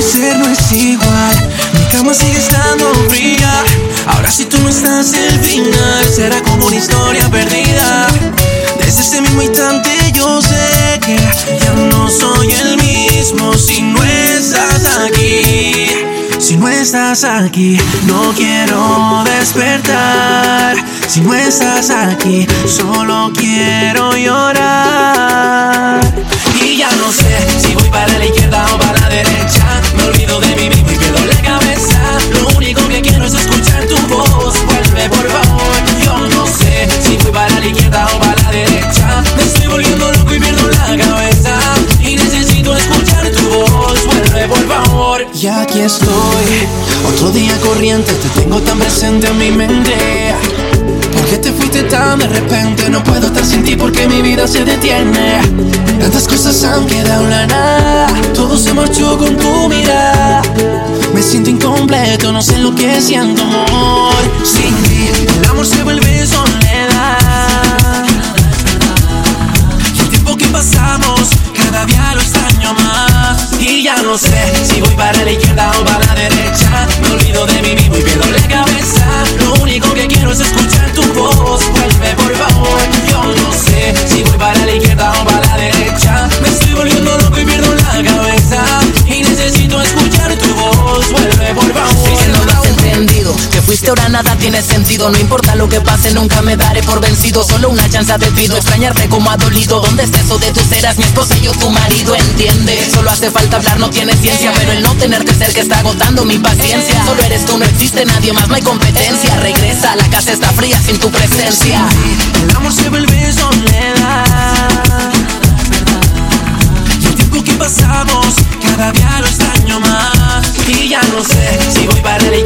es igual. Mi cama sigue estando fría. Ahora si tú no estás el final será como una historia perdida. Desde ese mismo instante yo sé que ya no soy el mismo si no estás aquí. Si no estás aquí, no quiero despertar. Si no estás aquí, solo quiero llorar. Estoy. Otro día corriente, te tengo tan presente en mi mente. ¿Por qué te fuiste tan de repente? No puedo estar sin ti porque mi vida se detiene. Tantas cosas han quedado en la nada. Todo se marchó con tu mirada. Me siento incompleto, no sé lo que siento, amor. Sin ti, el amor se vuelve soledad. Y el tiempo que pasamos, cada día lo extraño más. Y ya no sé si voy para la izquierda o para la derecha. Fuiste ahora nada tiene sentido. No importa lo que pase, nunca me daré por vencido. Solo una chance te pido, extrañarte como ha dolido. ¿Dónde está eso de tus eras, mi esposa y yo tu marido? Entiende, solo hace falta hablar, no tiene ciencia. Pero el no tenerte cerca está agotando mi paciencia. Solo eres tú, no existe nadie más, no hay competencia. Regresa, la casa está fría sin tu presencia. El amor se vuelve soledad. Y el tiempo que pasamos, cada día lo extraño más. Y ya no sé si voy para la